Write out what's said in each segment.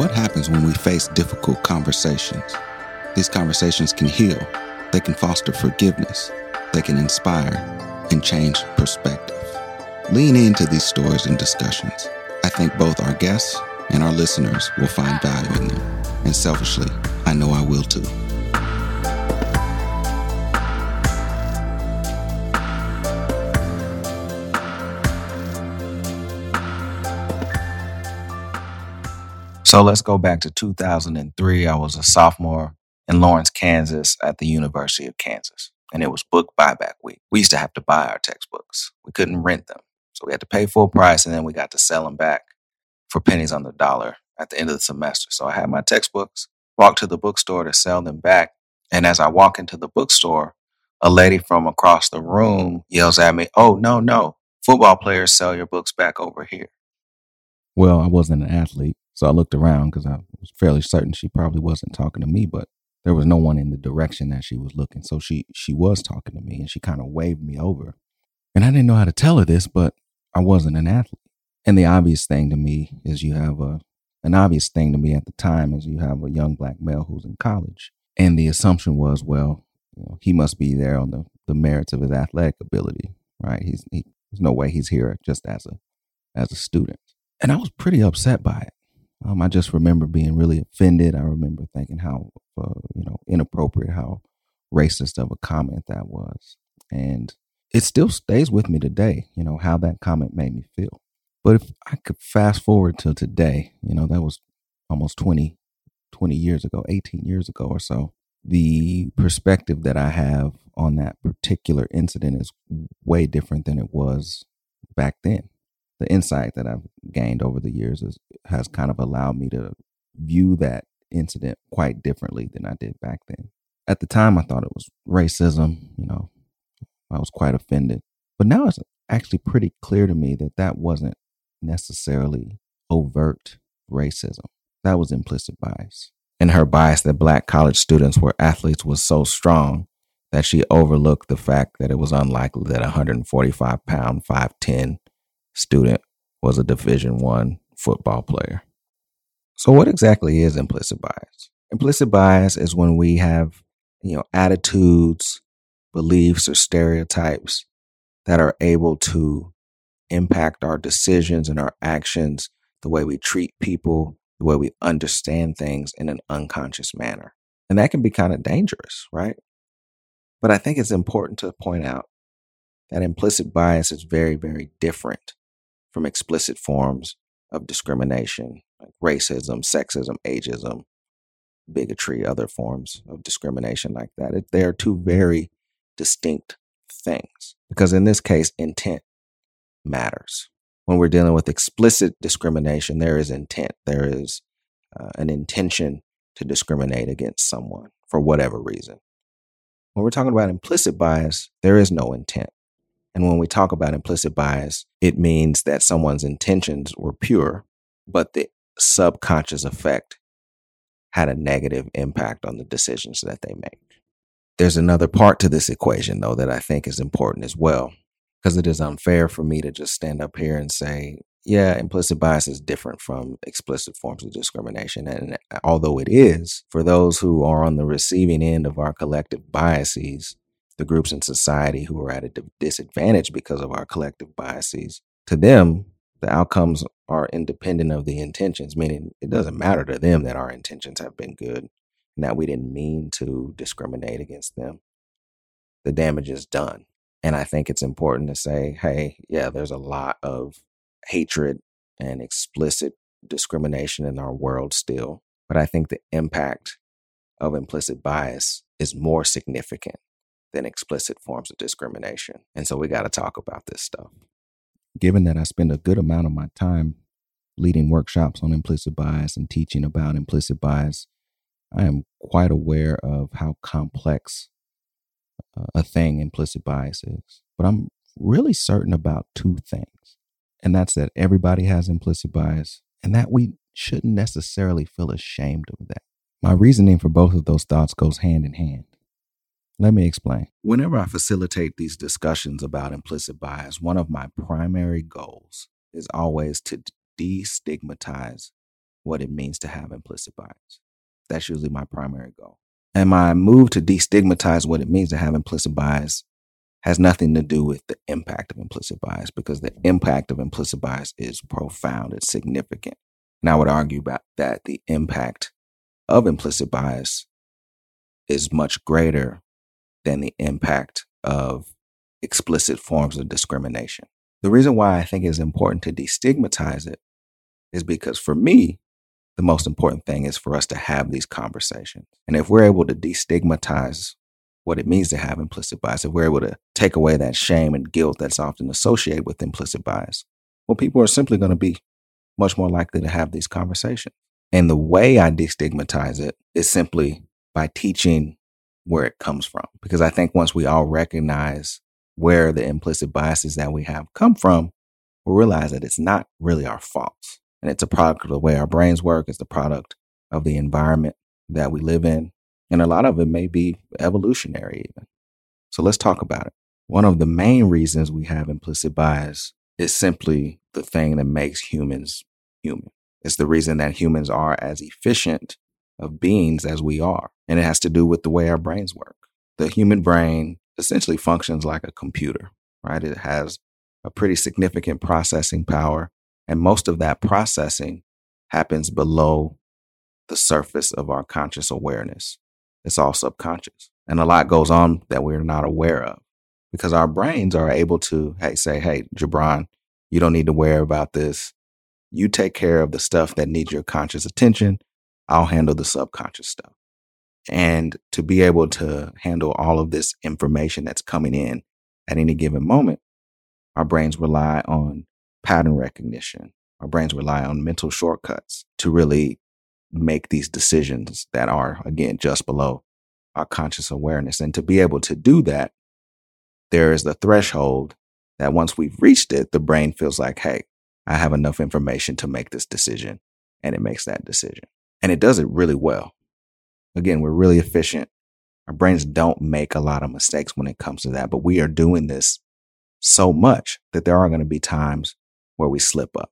What happens when we face difficult conversations? These conversations can heal, they can foster forgiveness, they can inspire and change perspective. Lean into these stories and discussions. I think both our guests and our listeners will find value in them. And selfishly, I know I will too. So let's go back to 2003. I was a sophomore in Lawrence, Kansas at the University of Kansas. And it was book buyback week. We used to have to buy our textbooks. We couldn't rent them. So we had to pay full price and then we got to sell them back for pennies on the dollar at the end of the semester. So I had my textbooks, walked to the bookstore to sell them back. And as I walk into the bookstore, a lady from across the room yells at me, Oh, no, no. Football players sell your books back over here. Well, I wasn't an athlete. So I looked around because I was fairly certain she probably wasn't talking to me, but there was no one in the direction that she was looking. So she she was talking to me and she kind of waved me over. And I didn't know how to tell her this, but I wasn't an athlete. And the obvious thing to me is you have a an obvious thing to me at the time is you have a young black male who's in college. And the assumption was, well, you know, he must be there on the, the merits of his athletic ability, right? He's he, there's no way he's here just as a as a student. And I was pretty upset by it. Um, I just remember being really offended. I remember thinking how, uh, you know, inappropriate, how racist of a comment that was. And it still stays with me today, you know, how that comment made me feel. But if I could fast forward to today, you know, that was almost 20, 20 years ago, 18 years ago or so, the perspective that I have on that particular incident is way different than it was back then the insight that I've gained over the years is, has kind of allowed me to view that incident quite differently than I did back then. At the time, I thought it was racism. You know, I was quite offended. But now it's actually pretty clear to me that that wasn't necessarily overt racism. That was implicit bias. And her bias that black college students were athletes was so strong that she overlooked the fact that it was unlikely that a 145 pound, 5'10 student was a division 1 football player. So what exactly is implicit bias? Implicit bias is when we have, you know, attitudes, beliefs or stereotypes that are able to impact our decisions and our actions, the way we treat people, the way we understand things in an unconscious manner. And that can be kind of dangerous, right? But I think it's important to point out that implicit bias is very, very different from explicit forms of discrimination, like racism, sexism, ageism, bigotry, other forms of discrimination like that. It, they are two very distinct things because in this case, intent matters. When we're dealing with explicit discrimination, there is intent. There is uh, an intention to discriminate against someone for whatever reason. When we're talking about implicit bias, there is no intent. And when we talk about implicit bias, it means that someone's intentions were pure, but the subconscious effect had a negative impact on the decisions that they make. There's another part to this equation, though, that I think is important as well, because it is unfair for me to just stand up here and say, yeah, implicit bias is different from explicit forms of discrimination. And although it is, for those who are on the receiving end of our collective biases, the groups in society who are at a disadvantage because of our collective biases, to them, the outcomes are independent of the intentions, meaning it doesn't matter to them that our intentions have been good and that we didn't mean to discriminate against them. The damage is done. And I think it's important to say, hey, yeah, there's a lot of hatred and explicit discrimination in our world still. But I think the impact of implicit bias is more significant than explicit forms of discrimination. And so we got to talk about this stuff. Given that I spend a good amount of my time leading workshops on implicit bias and teaching about implicit bias, I am quite aware of how complex uh, a thing implicit bias is. But I'm really certain about two things. And that's that everybody has implicit bias and that we shouldn't necessarily feel ashamed of that. My reasoning for both of those thoughts goes hand in hand. Let me explain. Whenever I facilitate these discussions about implicit bias, one of my primary goals is always to destigmatize what it means to have implicit bias. That's usually my primary goal. And my move to destigmatize what it means to have implicit bias has nothing to do with the impact of implicit bias because the impact of implicit bias is profound, it's significant. And I would argue about that the impact of implicit bias is much greater than the impact of explicit forms of discrimination. The reason why I think it's important to destigmatize it is because for me, the most important thing is for us to have these conversations. And if we're able to destigmatize what it means to have implicit bias, if we're able to take away that shame and guilt that's often associated with implicit bias, well, people are simply going to be much more likely to have these conversations. And the way I destigmatize it is simply by teaching where it comes from. Because I think once we all recognize where the implicit biases that we have come from, we'll realize that it's not really our fault. And it's a product of the way our brains work, it's the product of the environment that we live in. And a lot of it may be evolutionary, even. So let's talk about it. One of the main reasons we have implicit bias is simply the thing that makes humans human. It's the reason that humans are as efficient of beings as we are. And it has to do with the way our brains work. The human brain essentially functions like a computer, right? It has a pretty significant processing power. And most of that processing happens below the surface of our conscious awareness. It's all subconscious. And a lot goes on that we're not aware of because our brains are able to, hey, say, hey, Jabraan, you don't need to worry about this. You take care of the stuff that needs your conscious attention. I'll handle the subconscious stuff. And to be able to handle all of this information that's coming in at any given moment, our brains rely on pattern recognition. Our brains rely on mental shortcuts to really make these decisions that are, again, just below our conscious awareness. And to be able to do that, there is the threshold that once we've reached it, the brain feels like, hey, I have enough information to make this decision. And it makes that decision. And it does it really well. Again, we're really efficient. Our brains don't make a lot of mistakes when it comes to that, but we are doing this so much that there are going to be times where we slip up.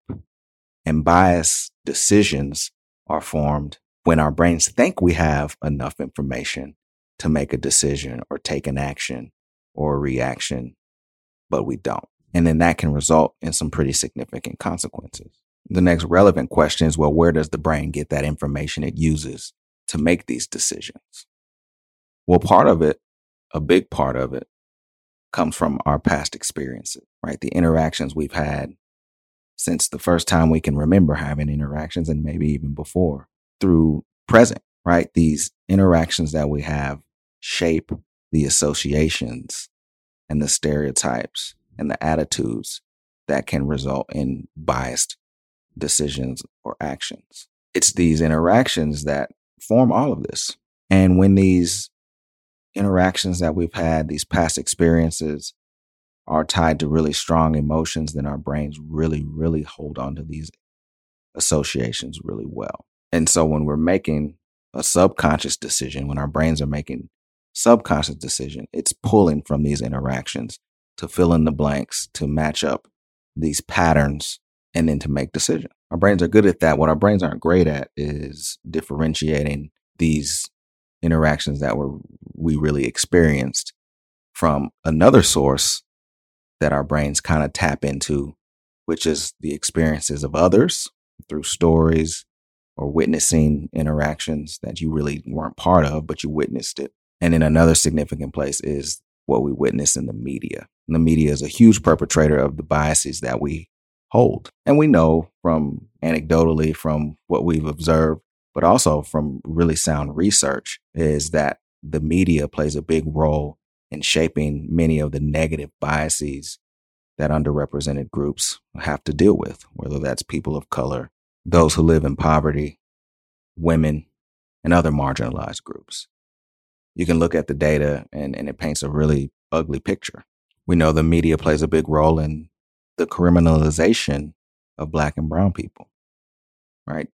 And bias decisions are formed when our brains think we have enough information to make a decision or take an action or a reaction, but we don't. And then that can result in some pretty significant consequences. The next relevant question is well, where does the brain get that information it uses to make these decisions? Well, part of it, a big part of it, comes from our past experiences, right? The interactions we've had since the first time we can remember having interactions and maybe even before through present, right? These interactions that we have shape the associations and the stereotypes and the attitudes that can result in biased decisions or actions. It's these interactions that form all of this. And when these interactions that we've had, these past experiences are tied to really strong emotions, then our brains really, really hold on to these associations really well. And so when we're making a subconscious decision, when our brains are making subconscious decision, it's pulling from these interactions to fill in the blanks, to match up these patterns, and then to make decisions. Our brains are good at that. What our brains aren't great at is differentiating these interactions that were we really experienced from another source that our brains kind of tap into, which is the experiences of others through stories or witnessing interactions that you really weren't part of, but you witnessed it. And then another significant place is what we witness in the media. And the media is a huge perpetrator of the biases that we hold. And we know from anecdotally from what we've observed, but also from really sound research, is that the media plays a big role in shaping many of the negative biases that underrepresented groups have to deal with, whether that's people of color, those who live in poverty, women, and other marginalized groups you can look at the data and, and it paints a really ugly picture. We know the media plays a big role in the criminalization of black and brown people, right?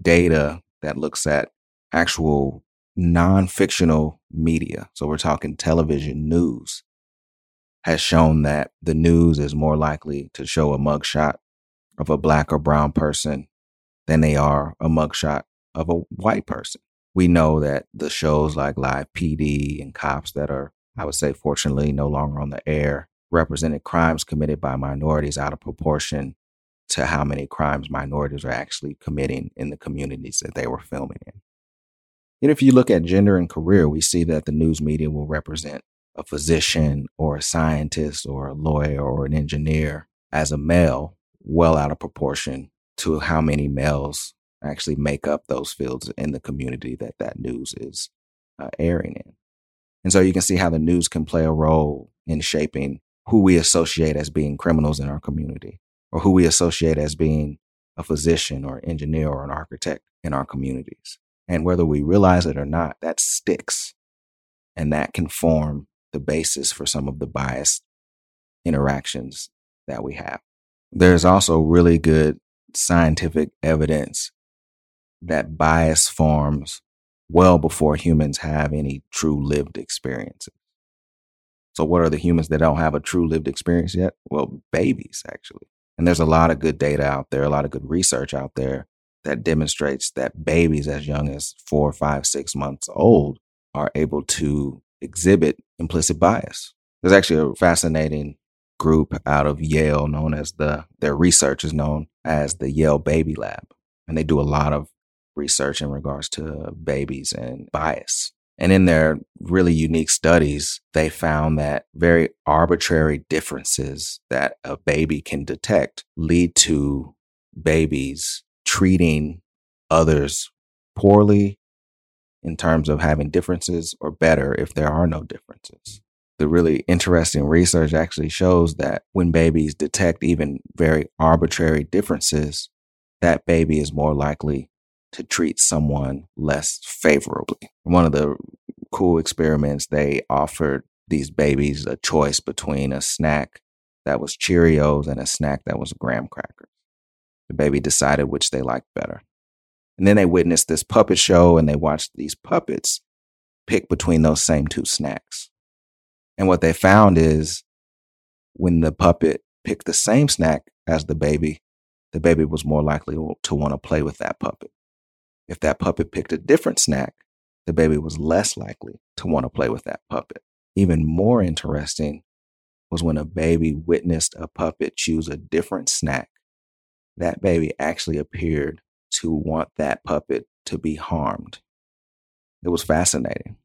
Data that looks at actual non fictional media. So we're talking television news has shown that the news is more likely to show a mugshot of a black or brown person than they are a mugshot of a white person. We know that the shows like Live PD and Cops that are, I would say, fortunately no longer on the air, represented crimes committed by minorities out of proportion to how many crimes minorities are actually committing in the communities that they were filming in. And if you look at gender and career, we see that the news media will represent a physician or a scientist or a lawyer or an engineer as a male well out of proportion to how many males actually make up those fields in the community that that news is uh, airing in. And so you can see how the news can play a role in shaping who we associate as being criminals in our community or who we associate as being a physician or engineer or an architect in our communities. And whether we realize it or not, that sticks. And that can form the basis for some of the biased interactions that we have. There's also really good scientific evidence that bias forms well before humans have any true lived experiences. So, what are the humans that don't have a true lived experience yet? Well, babies, actually. And there's a lot of good data out there, a lot of good research out there that demonstrates that babies as young as four, five, six months old are able to exhibit implicit bias. There's actually a fascinating group out of Yale known as the, their research is known as the Yale Baby Lab. And they do a lot of research in regards to babies and bias. And in their really unique studies, they found that very arbitrary differences that a baby can detect lead to babies treating others poorly in terms of having differences or better if there are no differences. The really interesting research actually shows that when babies detect even very arbitrary differences, that baby is more likely to treat someone less favorably. One of the cool experiments, they offered these babies a choice between a snack that was Cheerios and a snack that was graham crackers. The baby decided which they liked better. And then they witnessed this puppet show and they watched these puppets pick between those same two snacks. And what they found is when the puppet picked the same snack as the baby, the baby was more likely to want to play with that puppet. If that puppet picked a different snack, the baby was less likely to want to play with that puppet. Even more interesting was when a baby witnessed a puppet choose a different snack that baby actually appeared to want that puppet to be harmed. It was fascinating.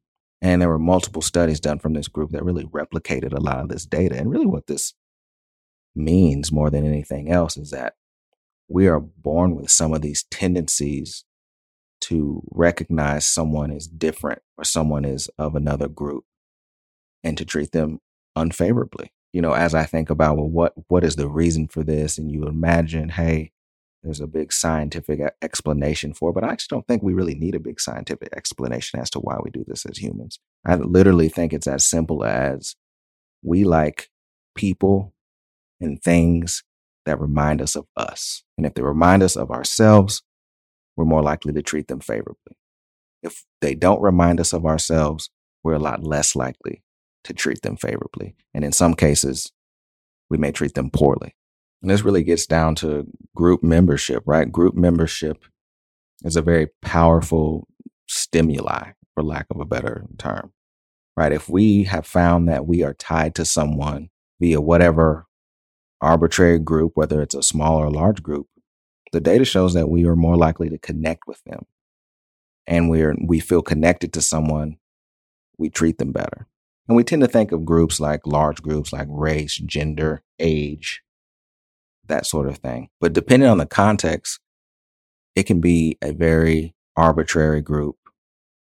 And there were multiple studies done from this group that really replicated a lot of this data. And really, what this means more than anything else is that we are born with some of these tendencies to recognize someone is different or someone is of another group and to treat them unfavorably you know, as I think about, well, what what is the reason for this? And you imagine, hey, there's a big scientific explanation for it, but I just don't think we really need a big scientific explanation as to why we do this as humans. I literally think it's as simple as we like people and things that remind us of us. And if they remind us of ourselves, we're more likely to treat them favorably. If they don't remind us of ourselves, we're a lot less likely to treat them favorably. And in some cases, we may treat them poorly. And this really gets down to group membership, right? Group membership is a very powerful stimuli, for lack of a better term, right? If we have found that we are tied to someone via whatever arbitrary group, whether it's a small or large group, the data shows that we are more likely to connect with them. And we're, we feel connected to someone, we treat them better. And we tend to think of groups like large groups like race, gender, age, that sort of thing. But depending on the context, it can be a very arbitrary group,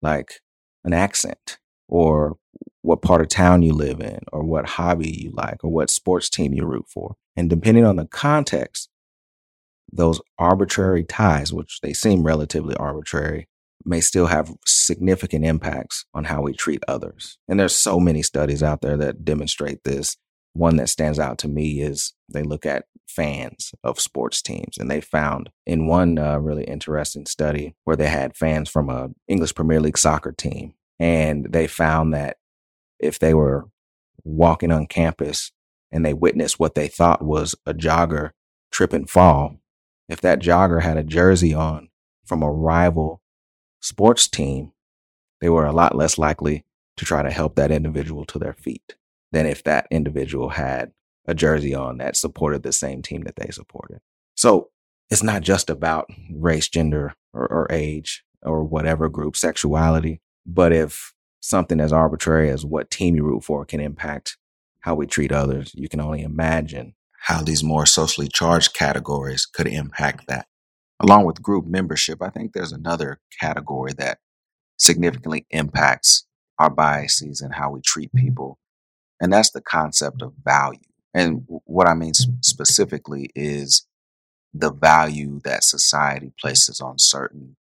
like an accent or what part of town you live in or what hobby you like or what sports team you root for. And depending on the context, those arbitrary ties, which they seem relatively arbitrary, may still have significant impacts on how we treat others. And there's so many studies out there that demonstrate this. One that stands out to me is they look at fans of sports teams and they found in one uh, really interesting study where they had fans from a English Premier League soccer team and they found that if they were walking on campus and they witnessed what they thought was a jogger trip and fall If that jogger had a jersey on from a rival sports team, they were a lot less likely to try to help that individual to their feet than if that individual had a jersey on that supported the same team that they supported. So it's not just about race, gender, or, or age, or whatever group, sexuality. But if something as arbitrary as what team you root for can impact how we treat others, you can only imagine how these more socially charged categories could impact that. Along with group membership, I think there's another category that significantly impacts our biases and how we treat people. And that's the concept of value. And what I mean specifically is the value that society places on certain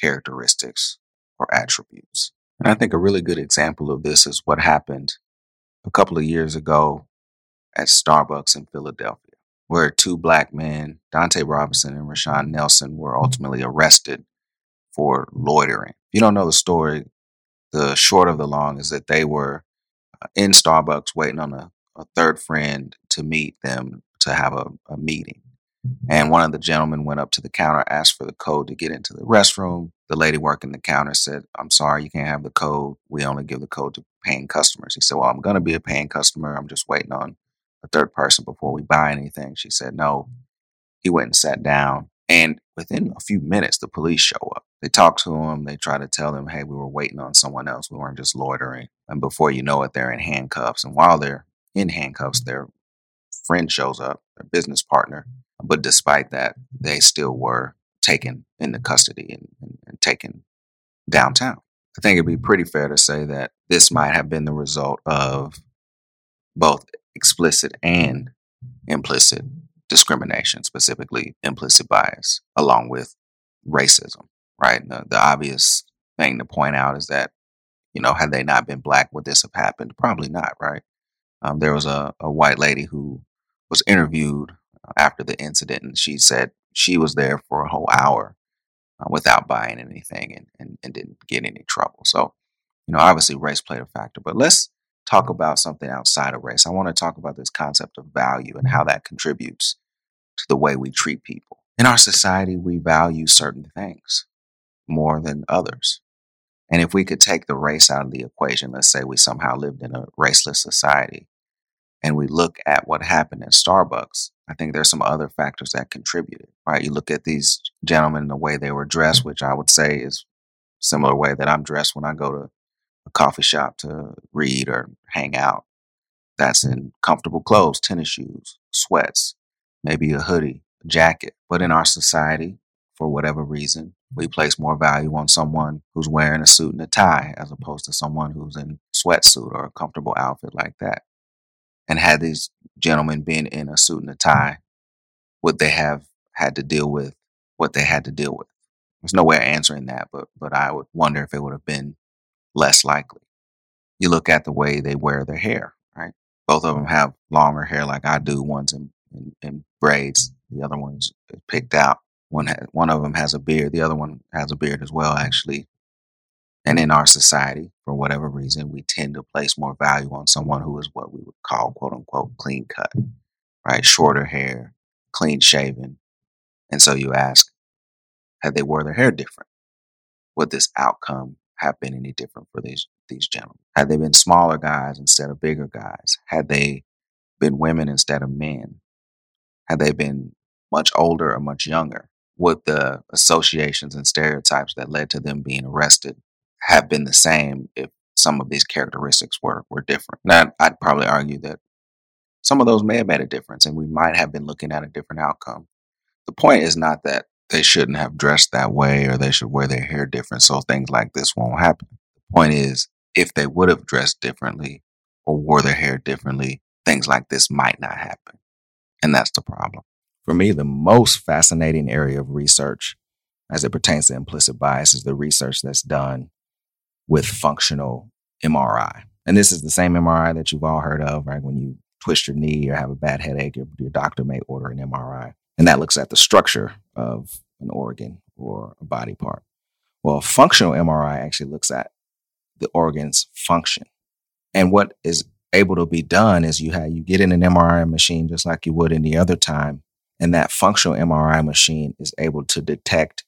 characteristics or attributes. And I think a really good example of this is what happened a couple of years ago at Starbucks in Philadelphia, where two black men, Donte Robinson and Rashon Nelson, were ultimately arrested for loitering. If you don't know the story, the short of the long is that they were uh, in Starbucks waiting on a, a third friend to meet them to have a, a meeting. And one of the gentlemen went up to the counter, asked for the code to get into the restroom. The lady working the counter said, I'm sorry, you can't have the code. We only give the code to paying customers. He said, Well, I'm going to be a paying customer. I'm just waiting on a third person before we buy anything. She said, No. He went and sat down. And within a few minutes, the police show up. They talk to him. They try to tell him, Hey, we were waiting on someone else. We weren't just loitering. And before you know it, they're in handcuffs. And while they're in handcuffs, their friend shows up, their business partner but despite that, they still were taken into custody and, and, and taken downtown. I think it'd be pretty fair to say that this might have been the result of both explicit and implicit discrimination, specifically implicit bias, along with racism, right? The, the, obvious thing to point out is that, you know, had they not been black, would this have happened? Probably not, right? Um, there was a, a white lady who was interviewed after the incident, and she said she was there for a whole hour uh, without buying anything and, and, and didn't get any trouble. So, you know, obviously race played a factor, but let's talk about something outside of race. I want to talk about this concept of value and how that contributes to the way we treat people. In our society, we value certain things more than others. And if we could take the race out of the equation, let's say we somehow lived in a raceless society, and we look at what happened at Starbucks, I think there's some other factors that contributed, right? You look at these gentlemen, the way they were dressed, which I would say is similar way that I'm dressed when I go to coffee shop to read or hang out. That's in comfortable clothes, tennis shoes, sweats, maybe a hoodie, a jacket. But in our society, for whatever reason, we place more value on someone who's wearing a suit and a tie as opposed to someone who's in sweatsuit or a comfortable outfit like that. And had these gentlemen been in a suit and a tie, would they have had to deal with what they had to deal with? There's no way of answering that, but but I would wonder if it would have been less likely. You look at the way they wear their hair, right? Both of them have longer hair like I do. One's in, in, in braids, the other one's picked out. One ha- one of them has a beard, the other one has a beard as well, actually. And in our society, for whatever reason, we tend to place more value on someone who is what we would call quote unquote clean cut, right? Shorter hair, clean shaven. And so you ask, had they wore their hair different? Would this outcome have been any different for these these gentlemen? Had they been smaller guys instead of bigger guys? Had they been women instead of men? Had they been much older or much younger? Would the associations and stereotypes that led to them being arrested have been the same if some of these characteristics were were different. Now, I'd probably argue that some of those may have made a difference, and we might have been looking at a different outcome. The point is not that they shouldn't have dressed that way or they should wear their hair different, so things like this won't happen. The point is, if they would have dressed differently or wore their hair differently, things like this might not happen. And that's the problem. For me, the most fascinating area of research as it pertains to implicit bias is the research that's done with functional MRI. And this is the same MRI that you've all heard of, right? When you twist your knee or have a bad headache, your, your doctor may order an MRI. And that looks at the structure of an organ or a body part. Well, functional MRI actually looks at the organ's function. And what is able to be done is you have you get in an MRI machine just like you would any other time, And that functional MRI machine is able to detect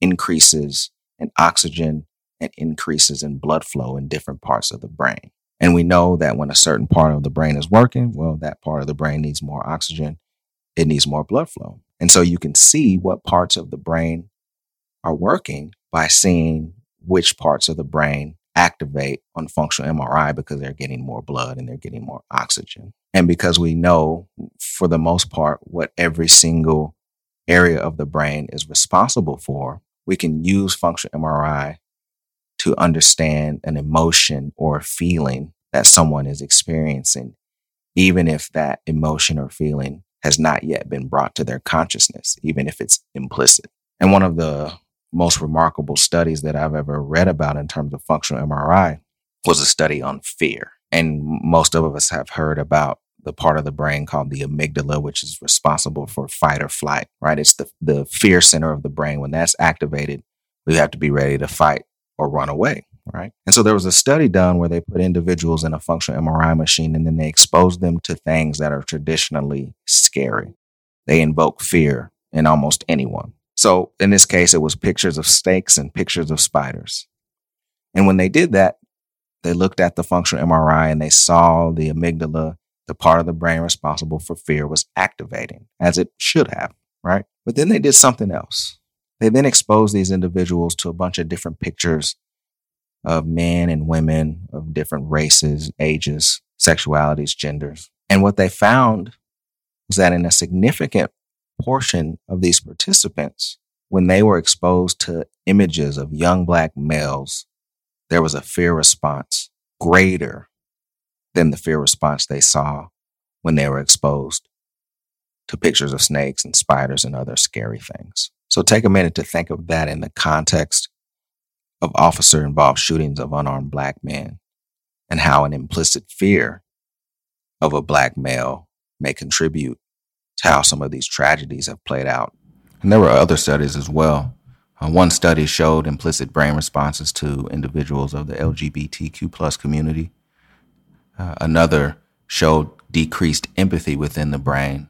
increases in oxygen and increases in blood flow in different parts of the brain. And we know that when a certain part of the brain is working, well, that part of the brain needs more oxygen, it needs more blood flow. And so you can see what parts of the brain are working by seeing which parts of the brain activate on functional MRI because they're getting more blood and they're getting more oxygen. And because we know for the most part what every single area of the brain is responsible for, we can use functional MRI to understand an emotion or a feeling that someone is experiencing, even if that emotion or feeling has not yet been brought to their consciousness, even if it's implicit. And one of the most remarkable studies that I've ever read about in terms of functional MRI was a study on fear. And most of us have heard about the part of the brain called the amygdala, which is responsible for fight or flight, right? It's the, the fear center of the brain. When that's activated, we have to be ready to fight or run away, right? And so there was a study done where they put individuals in a functional MRI machine and then they exposed them to things that are traditionally scary. They invoke fear in almost anyone. So in this case, it was pictures of snakes and pictures of spiders. And when they did that, they looked at the functional MRI and they saw the amygdala, the part of the brain responsible for fear, was activating as it should have, right? But then they did something else. They then exposed these individuals to a bunch of different pictures of men and women of different races, ages, sexualities, genders. And what they found was that in a significant portion of these participants, when they were exposed to images of young black males, there was a fear response greater than the fear response they saw when they were exposed to pictures of snakes and spiders and other scary things. So take a minute to think of that in the context of officer involved shootings of unarmed black men and how an implicit fear of a black male may contribute to how some of these tragedies have played out. And there were other studies as well. Uh, one study showed implicit brain responses to individuals of the LGBTQ plus community. Uh, another showed decreased empathy within the brain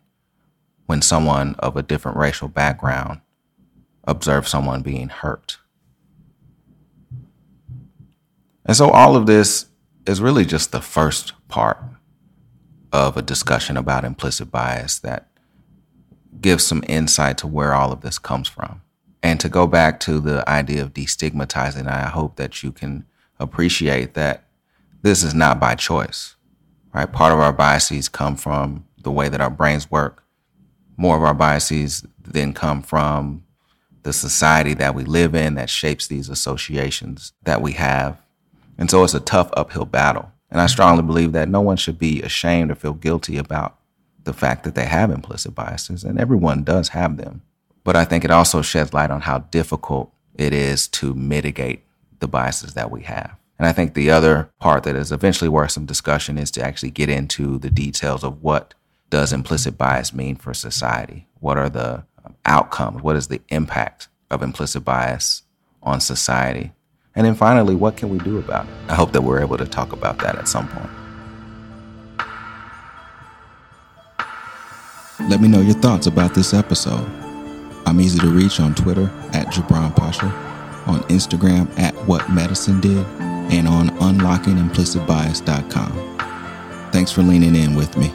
when someone of a different racial background observed someone being hurt. And so all of this is really just the first part of a discussion about implicit bias that gives some insight to where all of this comes from. And to go back to the idea of destigmatizing, I hope that you can appreciate that this is not by choice, right? Part of our biases come from the way that our brains work. More of our biases then come from the society that we live in that shapes these associations that we have. And so it's a tough uphill battle. And I strongly believe that no one should be ashamed or feel guilty about the fact that they have implicit biases, and everyone does have them. But I think it also sheds light on how difficult it is to mitigate the biases that we have. And I think the other part that is eventually worth some discussion is to actually get into the details of what does implicit bias mean for society? What are the outcomes? What is the impact of implicit bias on society? And then finally, what can we do about it? I hope that we're able to talk about that at some point. Let me know your thoughts about this episode. I'm easy to reach on Twitter at Jabraan Pasha, on Instagram at What Medicine Did, and on unlockingimplicitbias.com. Thanks for leaning in with me.